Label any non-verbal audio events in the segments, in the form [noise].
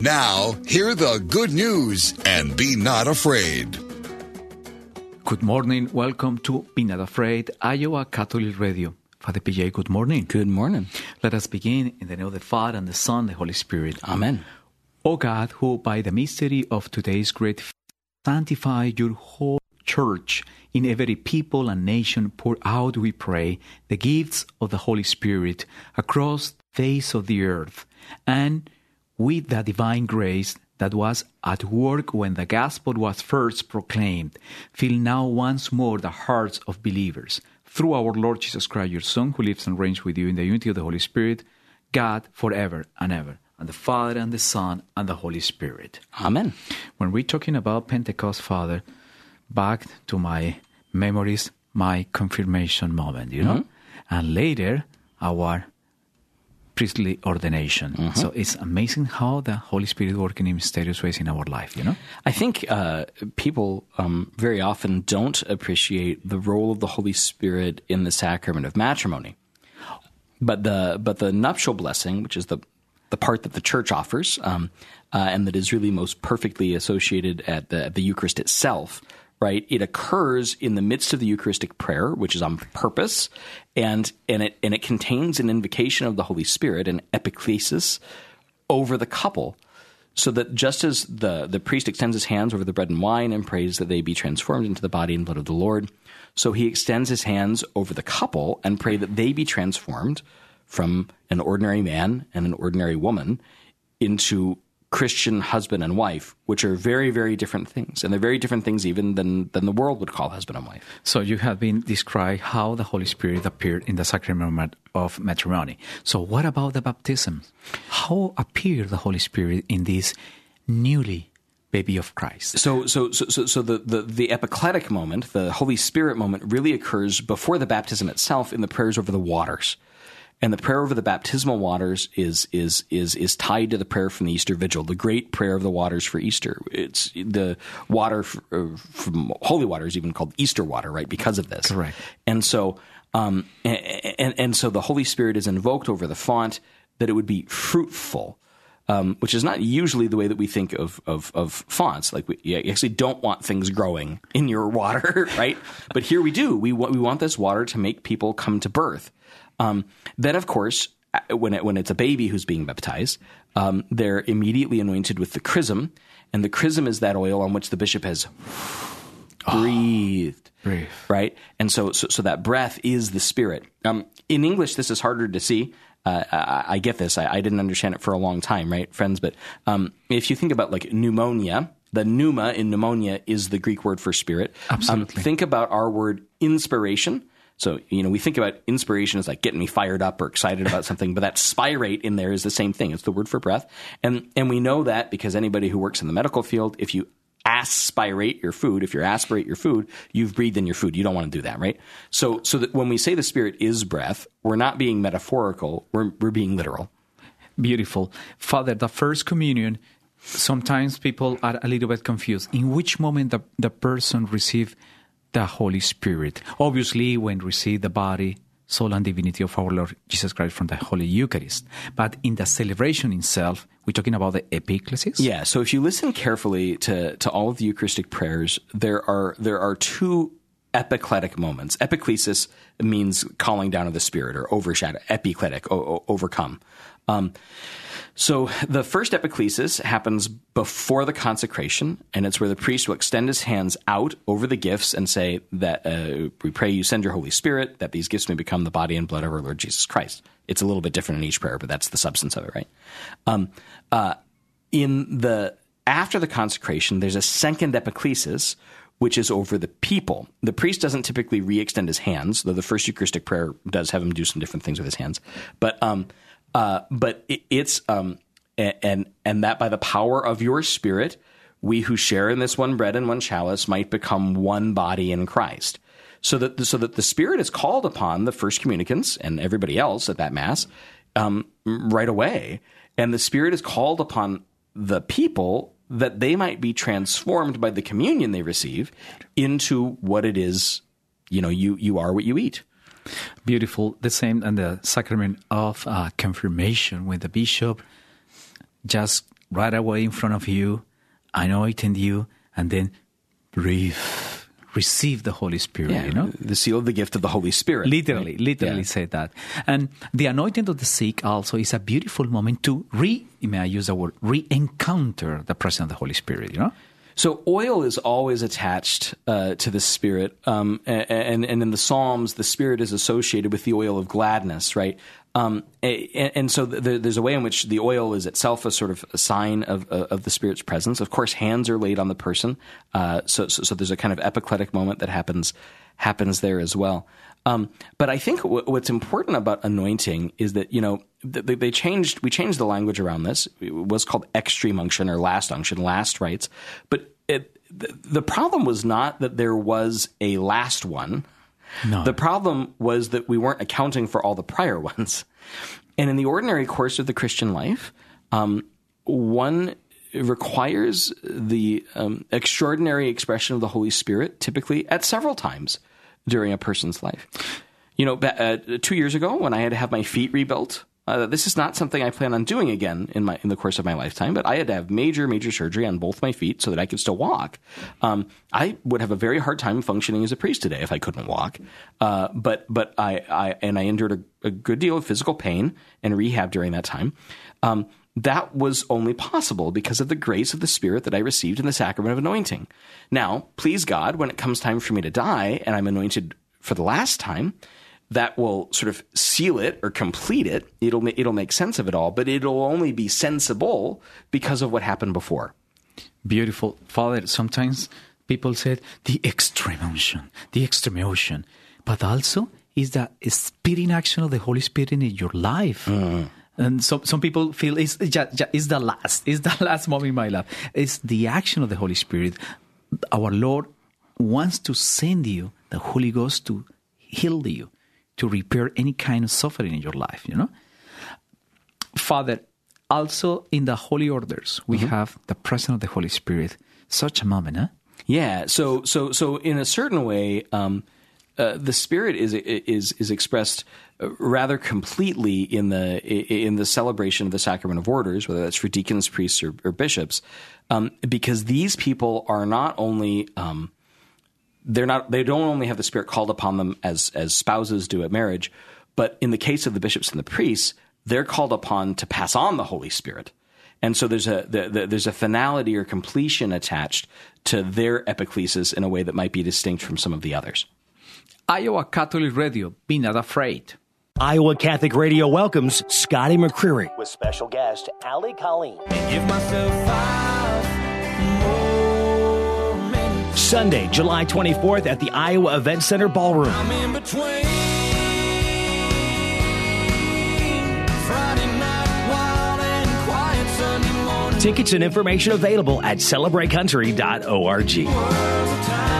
Now, hear the good news and be not afraid. Good morning. Welcome to Be Not Afraid, Iowa Catholic Radio. Father PJ, good morning. Good morning. Let us begin in the name of the Father and the Son, and the Holy Spirit. Amen. O God, who by the mystery of today's great feast sanctify your whole church in every people and nation, pour out, we pray, the gifts of the Holy Spirit across the face of the earth, and with the divine grace that was at work when the gospel was first proclaimed, fill now once more the hearts of believers. Through our Lord Jesus Christ, your Son, who lives and reigns with you in the unity of the Holy Spirit, God forever and ever. And the Father and the Son and the Holy Spirit. Amen. When we're talking about Pentecost, Father, back to my memories, my confirmation moment, you know? Mm-hmm. And later, our priestly ordination. So it's amazing how the Holy Spirit working in mysterious ways in our life, you know? I think uh, people um, very often don't appreciate the role of the Holy Spirit in the sacrament of matrimony. But the but the nuptial blessing, which is the the part that the church offers, um, uh, and that is really most perfectly associated at the, at the Eucharist itself, right? It occurs in the midst of the Eucharistic prayer, which is on purpose, and and it and it contains an invocation of the Holy Spirit, an epiclesis, over the couple, so that just as the the priest extends his hands over the bread and wine and prays that they be transformed into the body and blood of the Lord, so he extends his hands over the couple and pray that they be transformed from an ordinary man and an ordinary woman into Christian husband and wife, which are very, very different things. And they're very different things even than, than the world would call husband and wife. So you have been described how the Holy Spirit appeared in the sacrament of matrimony. So what about the baptism? How appeared the Holy Spirit in this newly baby of Christ? So, so, so, so, so the, the, the epicletic moment, the Holy Spirit moment, really occurs before the baptism itself in the prayers over the waters. And the prayer over the baptismal waters is is is is tied to the prayer from the Easter Vigil, the great prayer of the waters for Easter. It's the water from holy water is even called Easter water, right? Because of this, Correct. And so, um, and, and and so the Holy Spirit is invoked over the font that it would be fruitful. Um, which is not usually the way that we think of of, of fonts. Like we you actually don't want things growing in your water, [laughs] right? but here we do. We want we want this water to make people come to birth. Um, then, of course, when it, when it's a baby who's being baptized, um, they're immediately anointed with the chrism, and the chrism is that oil on which the bishop has breathed. breathe. Right, and so, so so that breath is the spirit. Um, in English, this is harder to see. Uh, I, I get this. I, I didn't understand it for a long time, right, friends? But um, if you think about like pneumonia, the pneuma in pneumonia is the Greek word for spirit. Absolutely. Um, think about our word inspiration. So, you know, we think about inspiration as like getting me fired up or excited about something, but that spirate in there is the same thing. It's the word for breath. And, and we know that because anybody who works in the medical field, if you aspirate your food, if you aspirate your food, you've breathed in your food. You don't want to do that, right? So, so that when we say the spirit is breath, we're not being metaphorical. We're, we're being literal. Beautiful. Father, the first communion, sometimes people are a little bit confused. In which moment the, the person received the Holy Spirit? Obviously, when receive the body, soul, and divinity of our Lord Jesus Christ from the Holy Eucharist. But in the celebration itself, we're talking about the epiclesis? Yeah. So if you listen carefully to, to all of the Eucharistic prayers, there are there are two epicletic moments. Epiclesis means calling down of the Spirit or overshadow. Epicletic, o- o- overcome. Um, so the first epiclesis happens before the consecration, and it's where the priest will extend his hands out over the gifts and say that uh, we pray you send your Holy Spirit that these gifts may become the body and blood of our Lord Jesus Christ. It's a little bit different in each prayer, but that's the substance of it, right? Um, uh, in the after the consecration, there's a second epiclesis, which is over the people. The priest doesn't typically re-extend his hands, though the first Eucharistic prayer does have him do some different things with his hands. But um, uh, but it, it's um, and and that by the power of your Spirit, we who share in this one bread and one chalice might become one body in Christ. So that the, so that the Spirit is called upon the first communicants and everybody else at that mass um, right away, and the Spirit is called upon the people that they might be transformed by the communion they receive into what it is. You know, you you are what you eat. Beautiful. The same and the sacrament of uh, confirmation when the bishop just right away in front of you, anointing you, and then breathe, receive the Holy Spirit, Yeah, you know? the seal of the gift of the Holy Spirit. Literally, right? literally Yeah. say that. And the anointing of the sick also is a beautiful moment to re, may I use the word, re-encounter the presence of the Holy Spirit, you know? So oil is always attached uh, to the Spirit, um, and and in the Psalms, the Spirit is associated with the oil of gladness, right? Um, and, and so th- there's a way in which the oil is itself a sort of a sign of uh, of the Spirit's presence. Of course, hands are laid on the person, uh, so, so so there's a kind of epicletic moment that happens happens there as well. Um, but I think w- what's important about anointing is that you know th- they, they changed. We changed the language around this. It was called extreme unction or last unction, last rites. But it, the, the problem was not that there was a last one. No. The problem was that we weren't accounting for all the prior [laughs] ones. And in the ordinary course of the Christian life, um, one requires the um, extraordinary expression of the Holy Spirit typically at several times during a person's life. You know, uh, two years ago when I had to have my feet rebuilt, uh, this is not something I plan on doing again in my in the course of my lifetime. But I had to have major, major surgery on both my feet so that I could still walk. Um, I would have a very hard time functioning as a priest today if I couldn't walk. Uh, but but I, I and I endured a, a good deal of physical pain and rehab during that time. Um, that was only possible because of the grace of the Spirit that I received in the sacrament of anointing. Now, please God, when it comes time for me to die and I'm anointed for the last time, that will sort of seal it or complete it. It'll it'll make sense of it all, but it'll only be sensible because of what happened before. Beautiful. Father, sometimes people said the extreme unction, the extreme unction, but also is the spirit action of the Holy Spirit in your life. Mm. And some, some people feel it's, it's the last, it's the [laughs] last moment in my life. It's the action of the Holy Spirit. Our Lord wants to send you the Holy Ghost to heal you, to repair any kind of suffering in your life, you know? Father, also in the holy orders, we have the presence of the Holy Spirit. Such a moment, huh? Yeah. So so so in a certain way, um, uh, the spirit is is is expressed rather completely in the in the celebration of the sacrament of orders, whether that's for deacons, priests, or, or bishops, um, because these people are not only um, they're not they don't only have the spirit called upon them as as spouses do at marriage, but in the case of the bishops and the priests, they're called upon to pass on the Holy Spirit. And so there's a the, the, there's a finality or completion attached to their epiclesis in a way that might be distinct from some of the others. Iowa Catholic Radio, be not afraid. Iowa Catholic Radio welcomes Scotty McCreery with special guest Ali Colleen. Give myself five more. Sunday, July 24th at the Iowa Event Center Ballroom. I'm in between night quiet Tickets and information available at celebratecountry.org.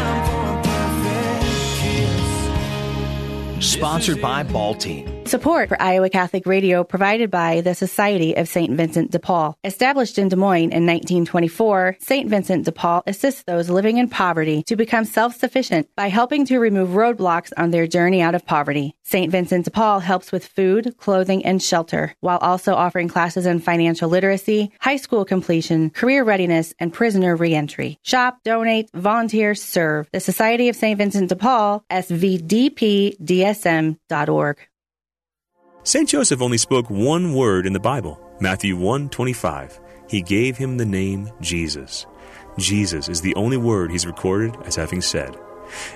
Sponsored by Ball Team. Support for Iowa Catholic Radio provided by the Society of St. Vincent de Paul. Established in Des Moines in 1924, St. Vincent de Paul assists those living in poverty to become self-sufficient by helping to remove roadblocks on their journey out of poverty. St. Vincent de Paul helps with food, clothing, and shelter, while also offering classes in financial literacy, high school completion, career readiness, and prisoner reentry. Shop, donate, volunteer, serve. The Society of St. Vincent de Paul, svdpdsm.org. Saint Joseph only spoke one word in the Bible, Matthew 1:25. He gave him the name Jesus. Jesus is the only word he's recorded as having said.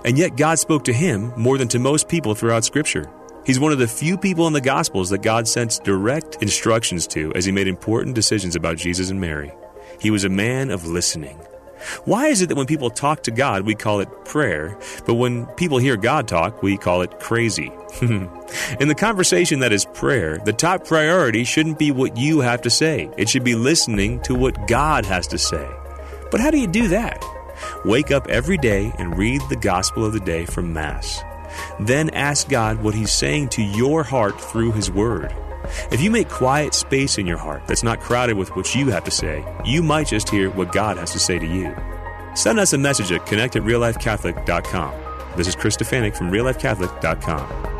And yet God spoke to him more than to most people throughout scripture. He's one of the few people in the gospels that God sent direct instructions to as he made important decisions about Jesus and Mary. He was a man of listening. Why is it that when people talk to God, we call it prayer, but when people hear God talk, we call it crazy? [laughs] In the conversation that is prayer, the top priority shouldn't be what you have to say. It should be listening to what God has to say. But how do you do that? Wake up every day and read the gospel of the day from Mass. Then ask God what He's saying to your heart through His Word. If you make quiet space in your heart that's not crowded with what you have to say, you might just hear what God has to say to you. Send us a message at connect at reallifecatholic.com. This is Chris Stefanick from reallifecatholic.com.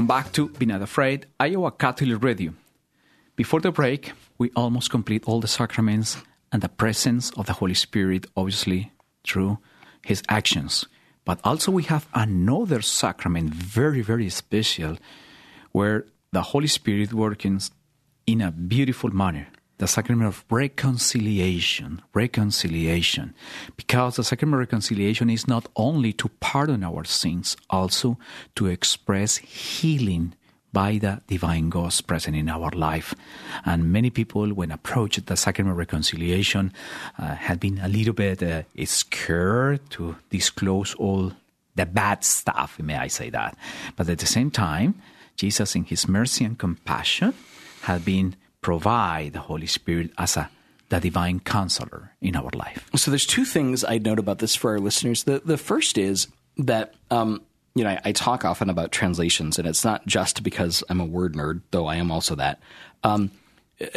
Welcome back to Be Not Afraid, Iowa Catholic Radio. Before the break, we almost complete all the sacraments and the presence of the Holy Spirit, obviously, through his actions. But also, we have another sacrament, very, very special, where the Holy Spirit works in a beautiful manner the sacrament of reconciliation. Reconciliation. Because the sacrament of reconciliation is not only to pardon our sins, also to express healing by the divine ghost present in our life. And many people, when approached the sacrament of reconciliation, uh, had been a little bit uh, scared to disclose all the bad stuff, may I say that. But at the same time, Jesus, in his mercy and compassion, had been provide the Holy Spirit as a the divine counselor in our life. So there's two things I'd note about this for our listeners. The the first is that um, you know I, I, talk often about translations, and it's not just because I'm a word nerd, though I am also that. Um,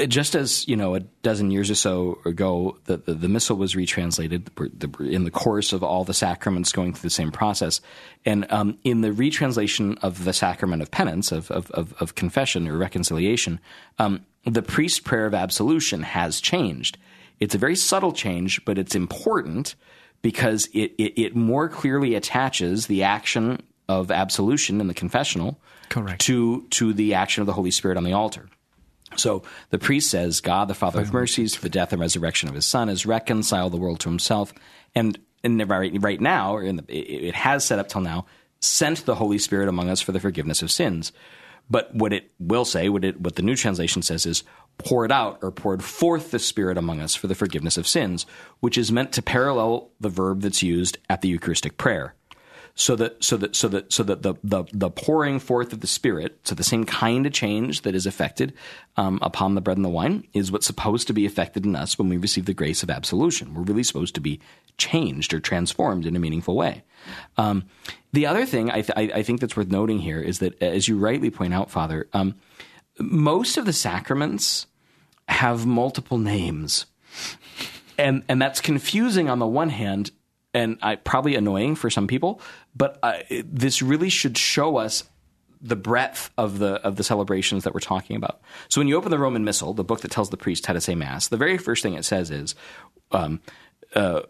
just as you know, a dozen years or so ago, the, the, the missal was retranslated in the course of all the sacraments going through the same process, and um, in the retranslation of the sacrament of penance, of of, of, of confession or reconciliation, um, the priest prayer of absolution has changed. It's a very subtle change, but it's important because it, it, it more clearly attaches the action of absolution in the confessional Correct. to to the action of the Holy Spirit on the altar. So the priest says, God, the Father of mercies, for the death and resurrection of his Son, has reconciled the world to himself. And, and right, right now, or the, it has set up till now, sent the Holy Spirit among us for the forgiveness of sins. But what it will say, what, it, what the new translation says is, poured out or poured forth the Spirit among us for the forgiveness of sins, which is meant to parallel the verb that's used at the Eucharistic prayer so that so that so that so that the the, the pouring forth of the Spirit, so the same kind of change that is affected um, upon the bread and the wine, is what's supposed to be affected in us when we receive the grace of absolution. We're really supposed to be changed or transformed in a meaningful way. Um, the other thing I, th- I, think that's worth noting here is that, as you rightly point out, Father, um, most of the sacraments have multiple names. And, and that's confusing on the one hand and I, probably annoying for some people, but this really should show us the breadth of the of the celebrations that we're talking about. So when you open the Roman Missal, the book that tells the priest how to say Mass, the very first thing it says is, um, uh,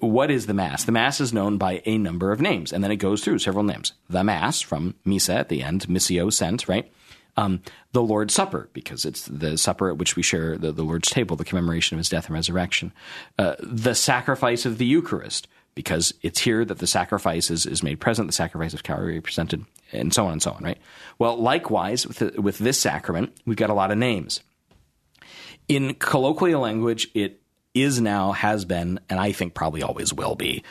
"What is the Mass?" The Mass is known by a number of names, and then it goes through several names. The Mass from Missa at the end, Missio sent, right? Um, the Lord's Supper, because it's the supper at which we share the, the Lord's table, the commemoration of his death and resurrection. Uh, the sacrifice of the Eucharist, because it's here that the sacrifice is, is made present, the sacrifice of Calvary presented, and so on and so on, right? Well, likewise, with, the, with this sacrament, we've got a lot of names. In colloquial language, it is now, has been, and I think probably always will be,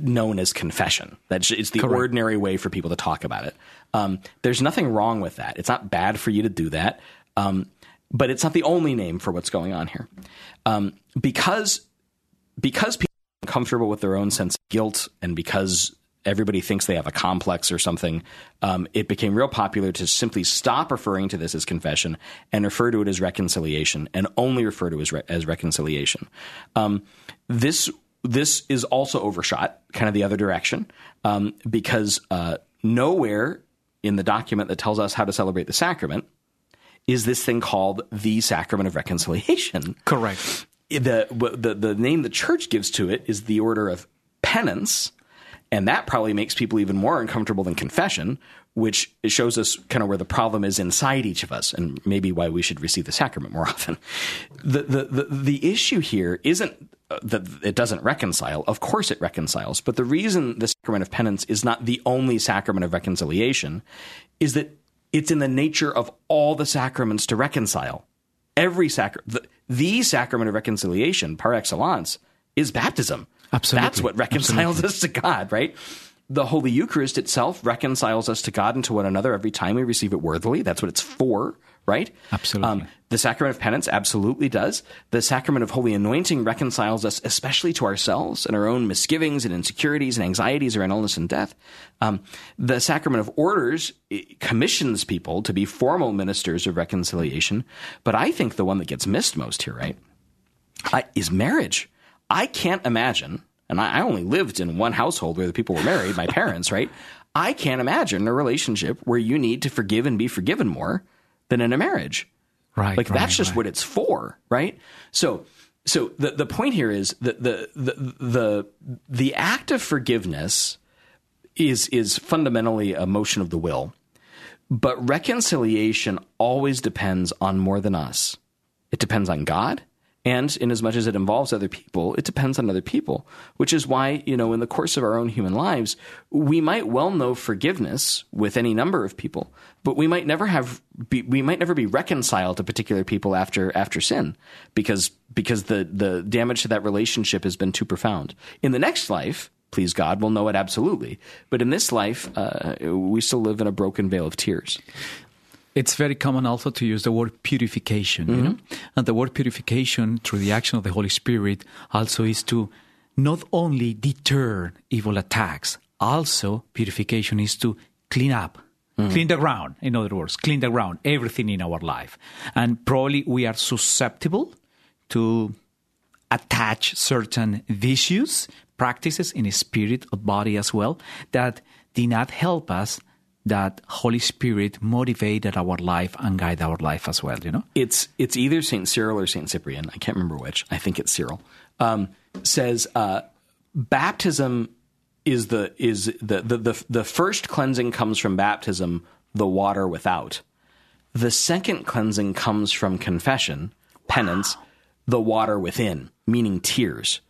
known as confession. That's it's the Correct. ordinary way for people to talk about it. Um, there's nothing wrong with that. It's not bad for you to do that, um, but it's not the only name for what's going on here. Um, because because people are uncomfortable with their own sense of guilt and because everybody thinks they have a complex or something, um, it became real popular to simply stop referring to this as confession and refer to it as reconciliation and only refer to it as, re- as reconciliation. Um, this this is also overshot, kind of the other direction, um, because uh, nowhere in the document that tells us how to celebrate the sacrament is this thing called the sacrament of reconciliation. Correct the, the the name the church gives to it is the order of penance, and that probably makes people even more uncomfortable than confession, which shows us kind of where the problem is inside each of us, and maybe why we should receive the sacrament more [laughs] often. The the the, the issue here isn't that it doesn't reconcile. Of course, it reconciles, but the reason the sacrament of penance is not the only sacrament of reconciliation is that it's in the nature of all the sacraments to reconcile every sacrament, the, the, sacrament of reconciliation par excellence is baptism. Absolutely. That's what reconciles us to God, right? The Holy Eucharist itself reconciles us to God and to one another every time we receive it worthily. That's what it's for, right? Um, Absolutely. the sacrament of penance absolutely does. The sacrament of holy anointing reconciles us especially to ourselves and our own misgivings and insecurities and anxieties around illness and death. Um, the sacrament of orders commissions people to be formal ministers of reconciliation. But I think the one that gets missed most here, right, I, is marriage. I can't imagine, and I, I only lived in one household where the people were married, my [laughs] parents, right? I can't imagine a relationship where you need to forgive and be forgiven more than in a marriage. Right. Like right, that's just right. what it's for, right? So so the the point here is that the the the the act of forgiveness is is fundamentally a motion of the will. But reconciliation always depends on more than us. It depends on God. And in as much as it involves other people, it depends on other people, which is why, you know, in the course of our own human lives, we might well know forgiveness with any number of people, but we might never have, be, we might never be reconciled to particular people after, after sin because, because the, the damage to that relationship has been too profound. In the next life, please God, we'll know it absolutely. But in this life, uh, we still live in a broken vale of tears. It's very common also to use the word purification, you know? Mm-hmm. And the word purification through the action of the Holy Spirit also is to not only deter evil attacks, also purification is to clean up, mm-hmm. clean the ground, in other words, clean the ground, everything in our life. And probably we are susceptible to attach certain vicious practices in spirit or body as well that did not help us that holy spirit motivated our life and guide our life as well you know it's it's either Saint Cyril or Saint Cyprian. I can't remember which. I think it's Cyril. Um, says uh, baptism is the is the, the the the first cleansing comes from baptism, the water without. The second cleansing comes from confession, penance, the water within, meaning tears.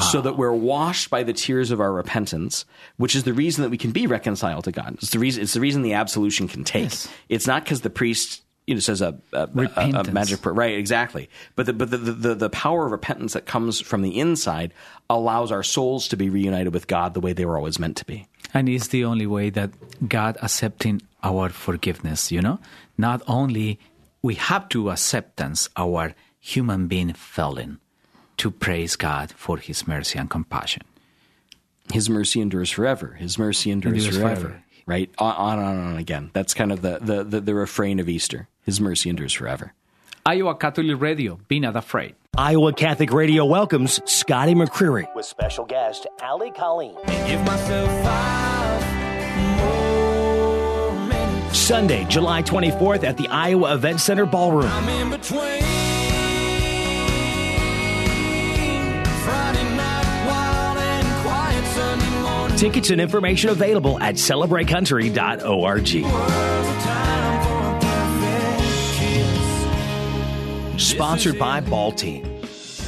So that we're washed by the tears of our repentance, which is the reason that we can be reconciled to God. It's the reason. It's the reason the absolution can take. Yes. It's not because the priest you know says a, a, a, a magic prayer, right? Exactly. But the, but the, the the power of repentance that comes from the inside allows our souls to be reunited with God the way they were always meant to be. and it's the only way that god accepting our forgiveness you know not only we have to acceptance our human being fallen to praise god for his mercy and compassion His mercy endures forever. His mercy endures, Endures forever. forever. Right? On, on and on again. That's kind of the, the, the, the refrain of Easter. His mercy endures forever. iowa catholic radio be not afraid Iowa Catholic Radio welcomes Scotty McCreery with special guest Ali Colleen. Give myself five more. Sunday, July 24th at the Iowa Event Center Ballroom. Tickets and information available at celebratecountry.org. Sponsored by Ball Team.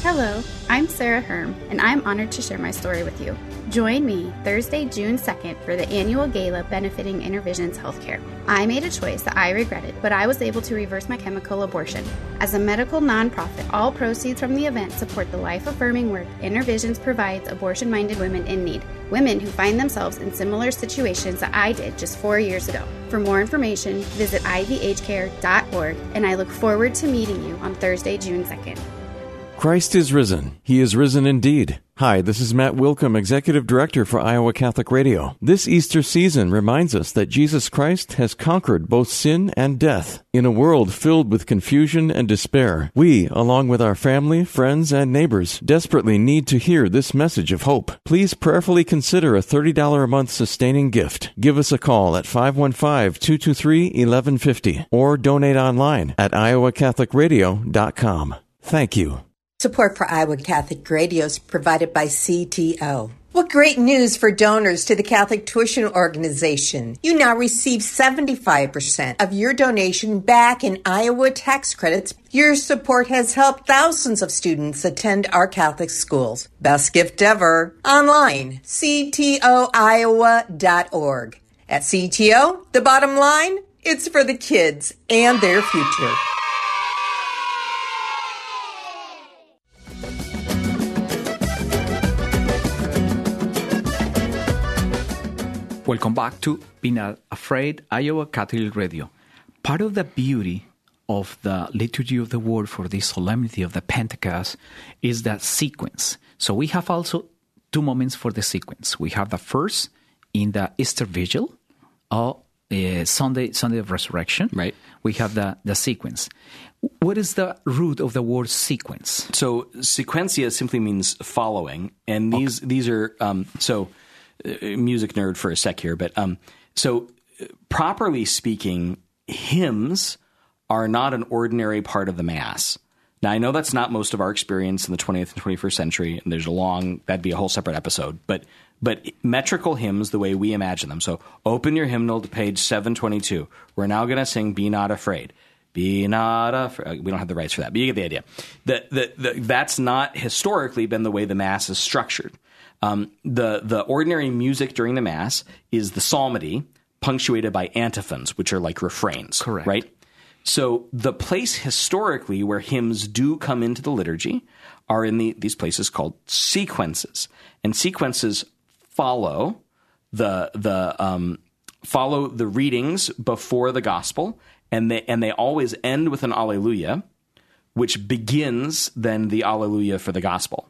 Hello, I'm Sarah Herm, and I'm honored to share my story with you. Join me Thursday, June 2nd for the annual gala benefiting InnerVisions Healthcare. I made a choice that I regretted, but I was able to reverse my chemical abortion. As a medical nonprofit, all proceeds from the event support the life affirming work InnerVisions provides abortion minded women in need, women who find themselves in similar situations that I did just four years ago. For more information, visit ivhcare.org, and I look forward to meeting you on Thursday, June 2nd. Christ is risen. He is risen indeed. Hi, this is Matt Wilkham, Executive Director for Iowa Catholic Radio. This Easter season reminds us that Jesus Christ has conquered both sin and death. In a world filled with confusion and despair, we, along with our family, friends, and neighbors, desperately need to hear this message of hope. Please prayerfully consider a $30 a month sustaining gift. Give us a call at 515-223-1150 or donate online at iowacatholicradio.com. Thank you. Support for Iowa Catholic Radio is provided by CTO. What great news for donors to the Catholic Tuition Organization. You now receive 75% of your donation back in Iowa tax credits. Your support has helped thousands of students attend our Catholic schools. Best gift ever. Online, ctoiowa.org. At CTO, the bottom line, it's for the kids and their future. Welcome back to Be Not Afraid, Iowa Catholic Radio. Part of the beauty of the liturgy of the word for the solemnity of the Pentecost is that sequence. So we have also two moments for the sequence. We have the first in the Easter Vigil, or uh, Sunday Sunday of Resurrection. Right. We have the the sequence. What is the root of the word sequence? So sequentia simply means following, and these these are um, so uh, music nerd for a sec here, but um, so uh, properly speaking, hymns are not an ordinary part of the mass. Now I know that's not most of our experience in the 20th and 21st century, and there's a long that'd be a whole separate episode, but but metrical hymns the way we imagine them. So open your hymnal to page 722. We're now going to sing "Be Not Afraid." Be not afraid. We don't have the rights for that, but you get the idea. The, the, the, that's not historically been the way the Mass is structured. Um, the, the ordinary music during the Mass is the psalmody, punctuated by antiphons, which are like refrains. Correct. Right? So the place historically where hymns do come into the liturgy are in the, these places called sequences. And sequences follow the, the, um, follow the readings before the gospel and they and they always end with an alleluia, which begins then the alleluia for the gospel.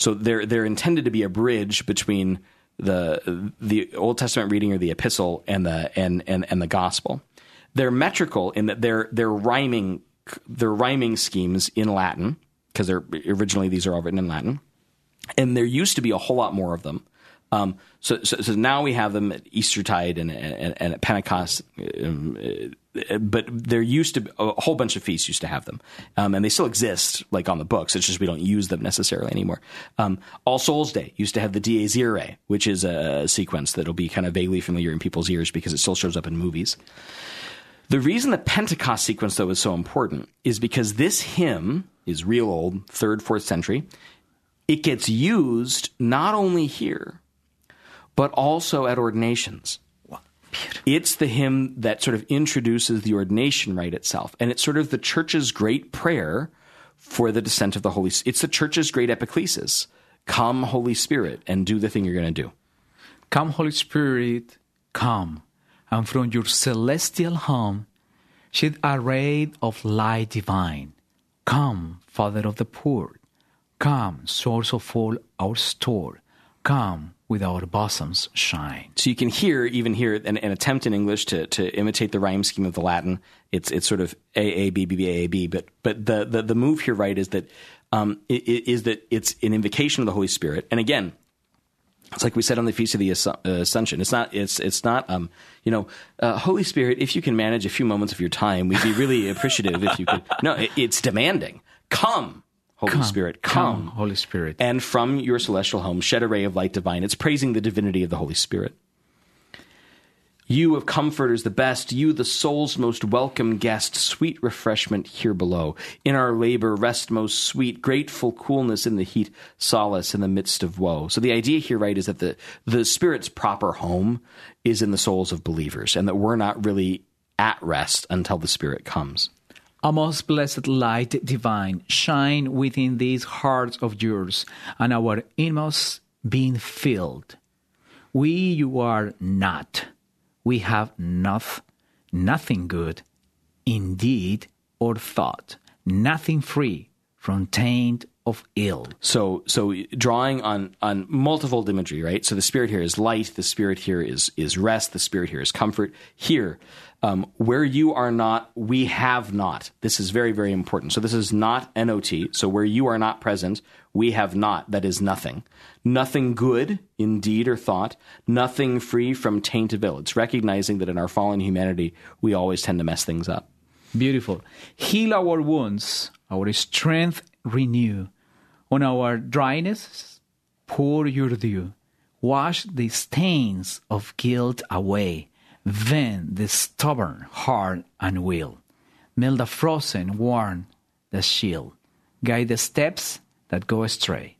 So they're they're intended to be a bridge between the the Old Testament reading or the epistle and the and and, and the gospel. They're metrical in that they're they're rhyming they're rhyming schemes in Latin because they're originally these are all written in Latin, and there used to be a whole lot more of them. Um, so, so, so, now we have them at Eastertide and, and, and at Pentecost, um, uh, but there used to be a whole bunch of feasts used to have them, um, and they still exist like on the books. It's just we don't use them necessarily anymore. Um, All Souls Day used to have the Dies Irae, which is a sequence that'll be kind of vaguely familiar in people's ears because it still shows up in movies. The reason the Pentecost sequence though is so important is because this hymn is real old, third, fourth century. It gets used not only here but also at ordinations. It's the hymn that sort of introduces the ordination rite itself, and it's sort of the church's great prayer for the descent of the Holy. It's the church's great epiclesis: "Come, Holy Spirit, and do the thing you're going to do." Come, Holy Spirit, come, and from your celestial home shed a ray of light divine. Come, Father of the poor, come, source of all our store, come with our bosoms shine. So you can hear, even hear, an, an, attempt in English to, to imitate the rhyme scheme of the Latin. It's it's sort of A A B B B A A B, but but the, the the move here, right, is that um, is that it's an invocation of the Holy Spirit, and again. It's like we said on the feast of the Ascension. It's not. It's. It's not. Um. You know, uh, Holy Spirit. If you can manage a few moments of your time, we'd be really [laughs] appreciative if you could. No, it, it's demanding. Come, Holy come, Spirit, come. come. Holy Spirit. And from your celestial home, shed a ray of light divine. It's praising the divinity of the Holy Spirit. You of comforters the best, you the soul's most welcome guest, sweet refreshment here below. In our labor, rest most sweet, grateful coolness in the heat, solace in the midst of woe. So the idea here, right, is that the, the Spirit's proper home is in the souls of believers, and that we're not really at rest until the Spirit comes. A most blessed light divine, shine within these hearts of yours, and our inmost being filled. We you are not. We have not, nothing good, indeed or thought, nothing free from taint of ill. So, so drawing on on multiple imagery, right? So the spirit here is light. The spirit here is is rest. The spirit here is comfort. Here, um, where you are not, we have not. This is very very important. So this is not not. So where you are not present, we have not. That is nothing. Nothing good in deed or thought. Nothing free from taint of ill. It's recognizing that in our fallen humanity, we always tend to mess things up. Beautiful. Heal our wounds, our strength renew. On our dryness, pour your dew. Wash the stains of guilt away. Vent the stubborn heart and will. Melt the frozen, warm the shield. Guide the steps that go astray.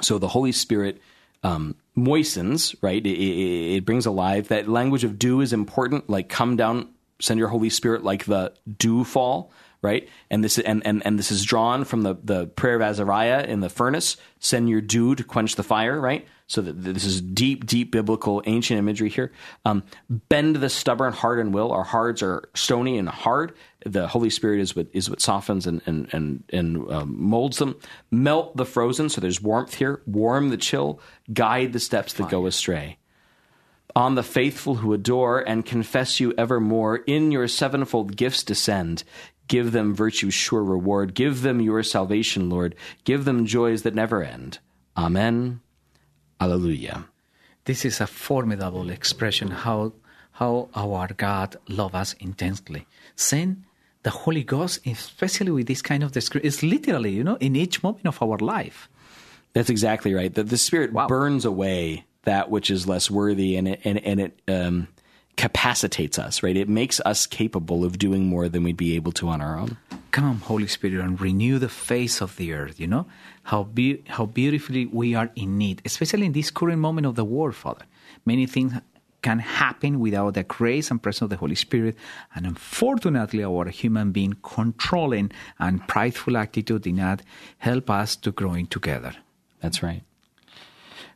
So the Holy Spirit um, moistens, right? It, it, it, brings alive. That language of dew is important. Like come down, send your Holy Spirit like the dew fall, right? And this and, and, and this is drawn from the, the prayer of Azariah in the furnace. Send your dew to quench the fire, right? So that this is deep, deep biblical, ancient imagery here. Um, bend the stubborn heart and will. Our hearts are stony and hard. The Holy Spirit is what is what softens and and and, and um, molds them. Melt the frozen. So there's warmth here. Warm the chill. Guide the steps that go astray. On the faithful who adore and confess you evermore, in your sevenfold gifts descend. Give them virtue's sure reward. Give them your salvation, Lord. Give them joys that never end. Amen. Alleluia. This is a formidable expression how how our God loves us intensely. Send the Holy Ghost, especially with this kind of description, is literally, you know, in each moment of our life. That's exactly right. The, the Spirit wow. burns away that which is less worthy, and it and, and it um, capacitates us. Right, it makes us capable of doing more than we'd be able to on our own. Come, Holy Spirit, and renew the face of the earth. You know how be- how beautifully we are in need, especially in this current moment of the war, Father. Many things can happen without the grace and presence of the Holy Spirit. And unfortunately, our human being controlling and prideful attitude did not help us to growing together. That's right.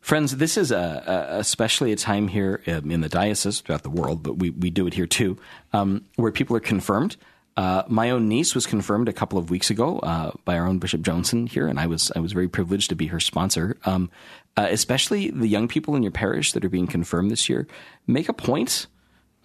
Friends, this is a, a, especially a time here um, in the diocese throughout the world, but we, we do it here too, um, where people are confirmed. Uh, my own niece was confirmed a couple of weeks ago uh, by our own Bishop Joensen here, and I was I was very privileged to be her sponsor. Um, uh, especially the young people in your parish that are being confirmed this year, make a point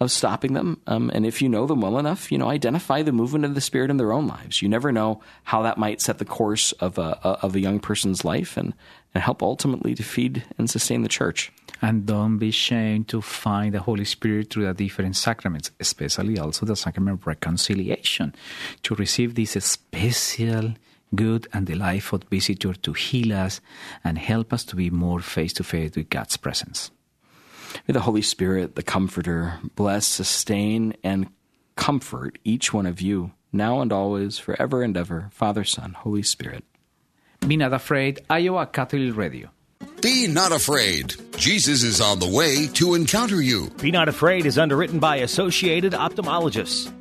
of stopping them. Um, and if you know them well enough, you know identify the movement of the Spirit in their own lives. You never know how that might set the course of a of a young person's life and and help ultimately to feed and sustain the church. And don't be ashamed to find the Holy Spirit through the different sacraments, especially also the sacrament of reconciliation, to receive this special good and delightful visitor to heal us and help us to be more face to face with God's presence. May the Holy Spirit, the Comforter, bless, sustain, and comfort each one of you, now and always, forever and ever. Father, Son, Holy Spirit. Be not afraid, Iowa Catholic Radio. Be not afraid. Jesus is on the way to encounter you. Be not afraid is underwritten by Associated Ophthalmologists.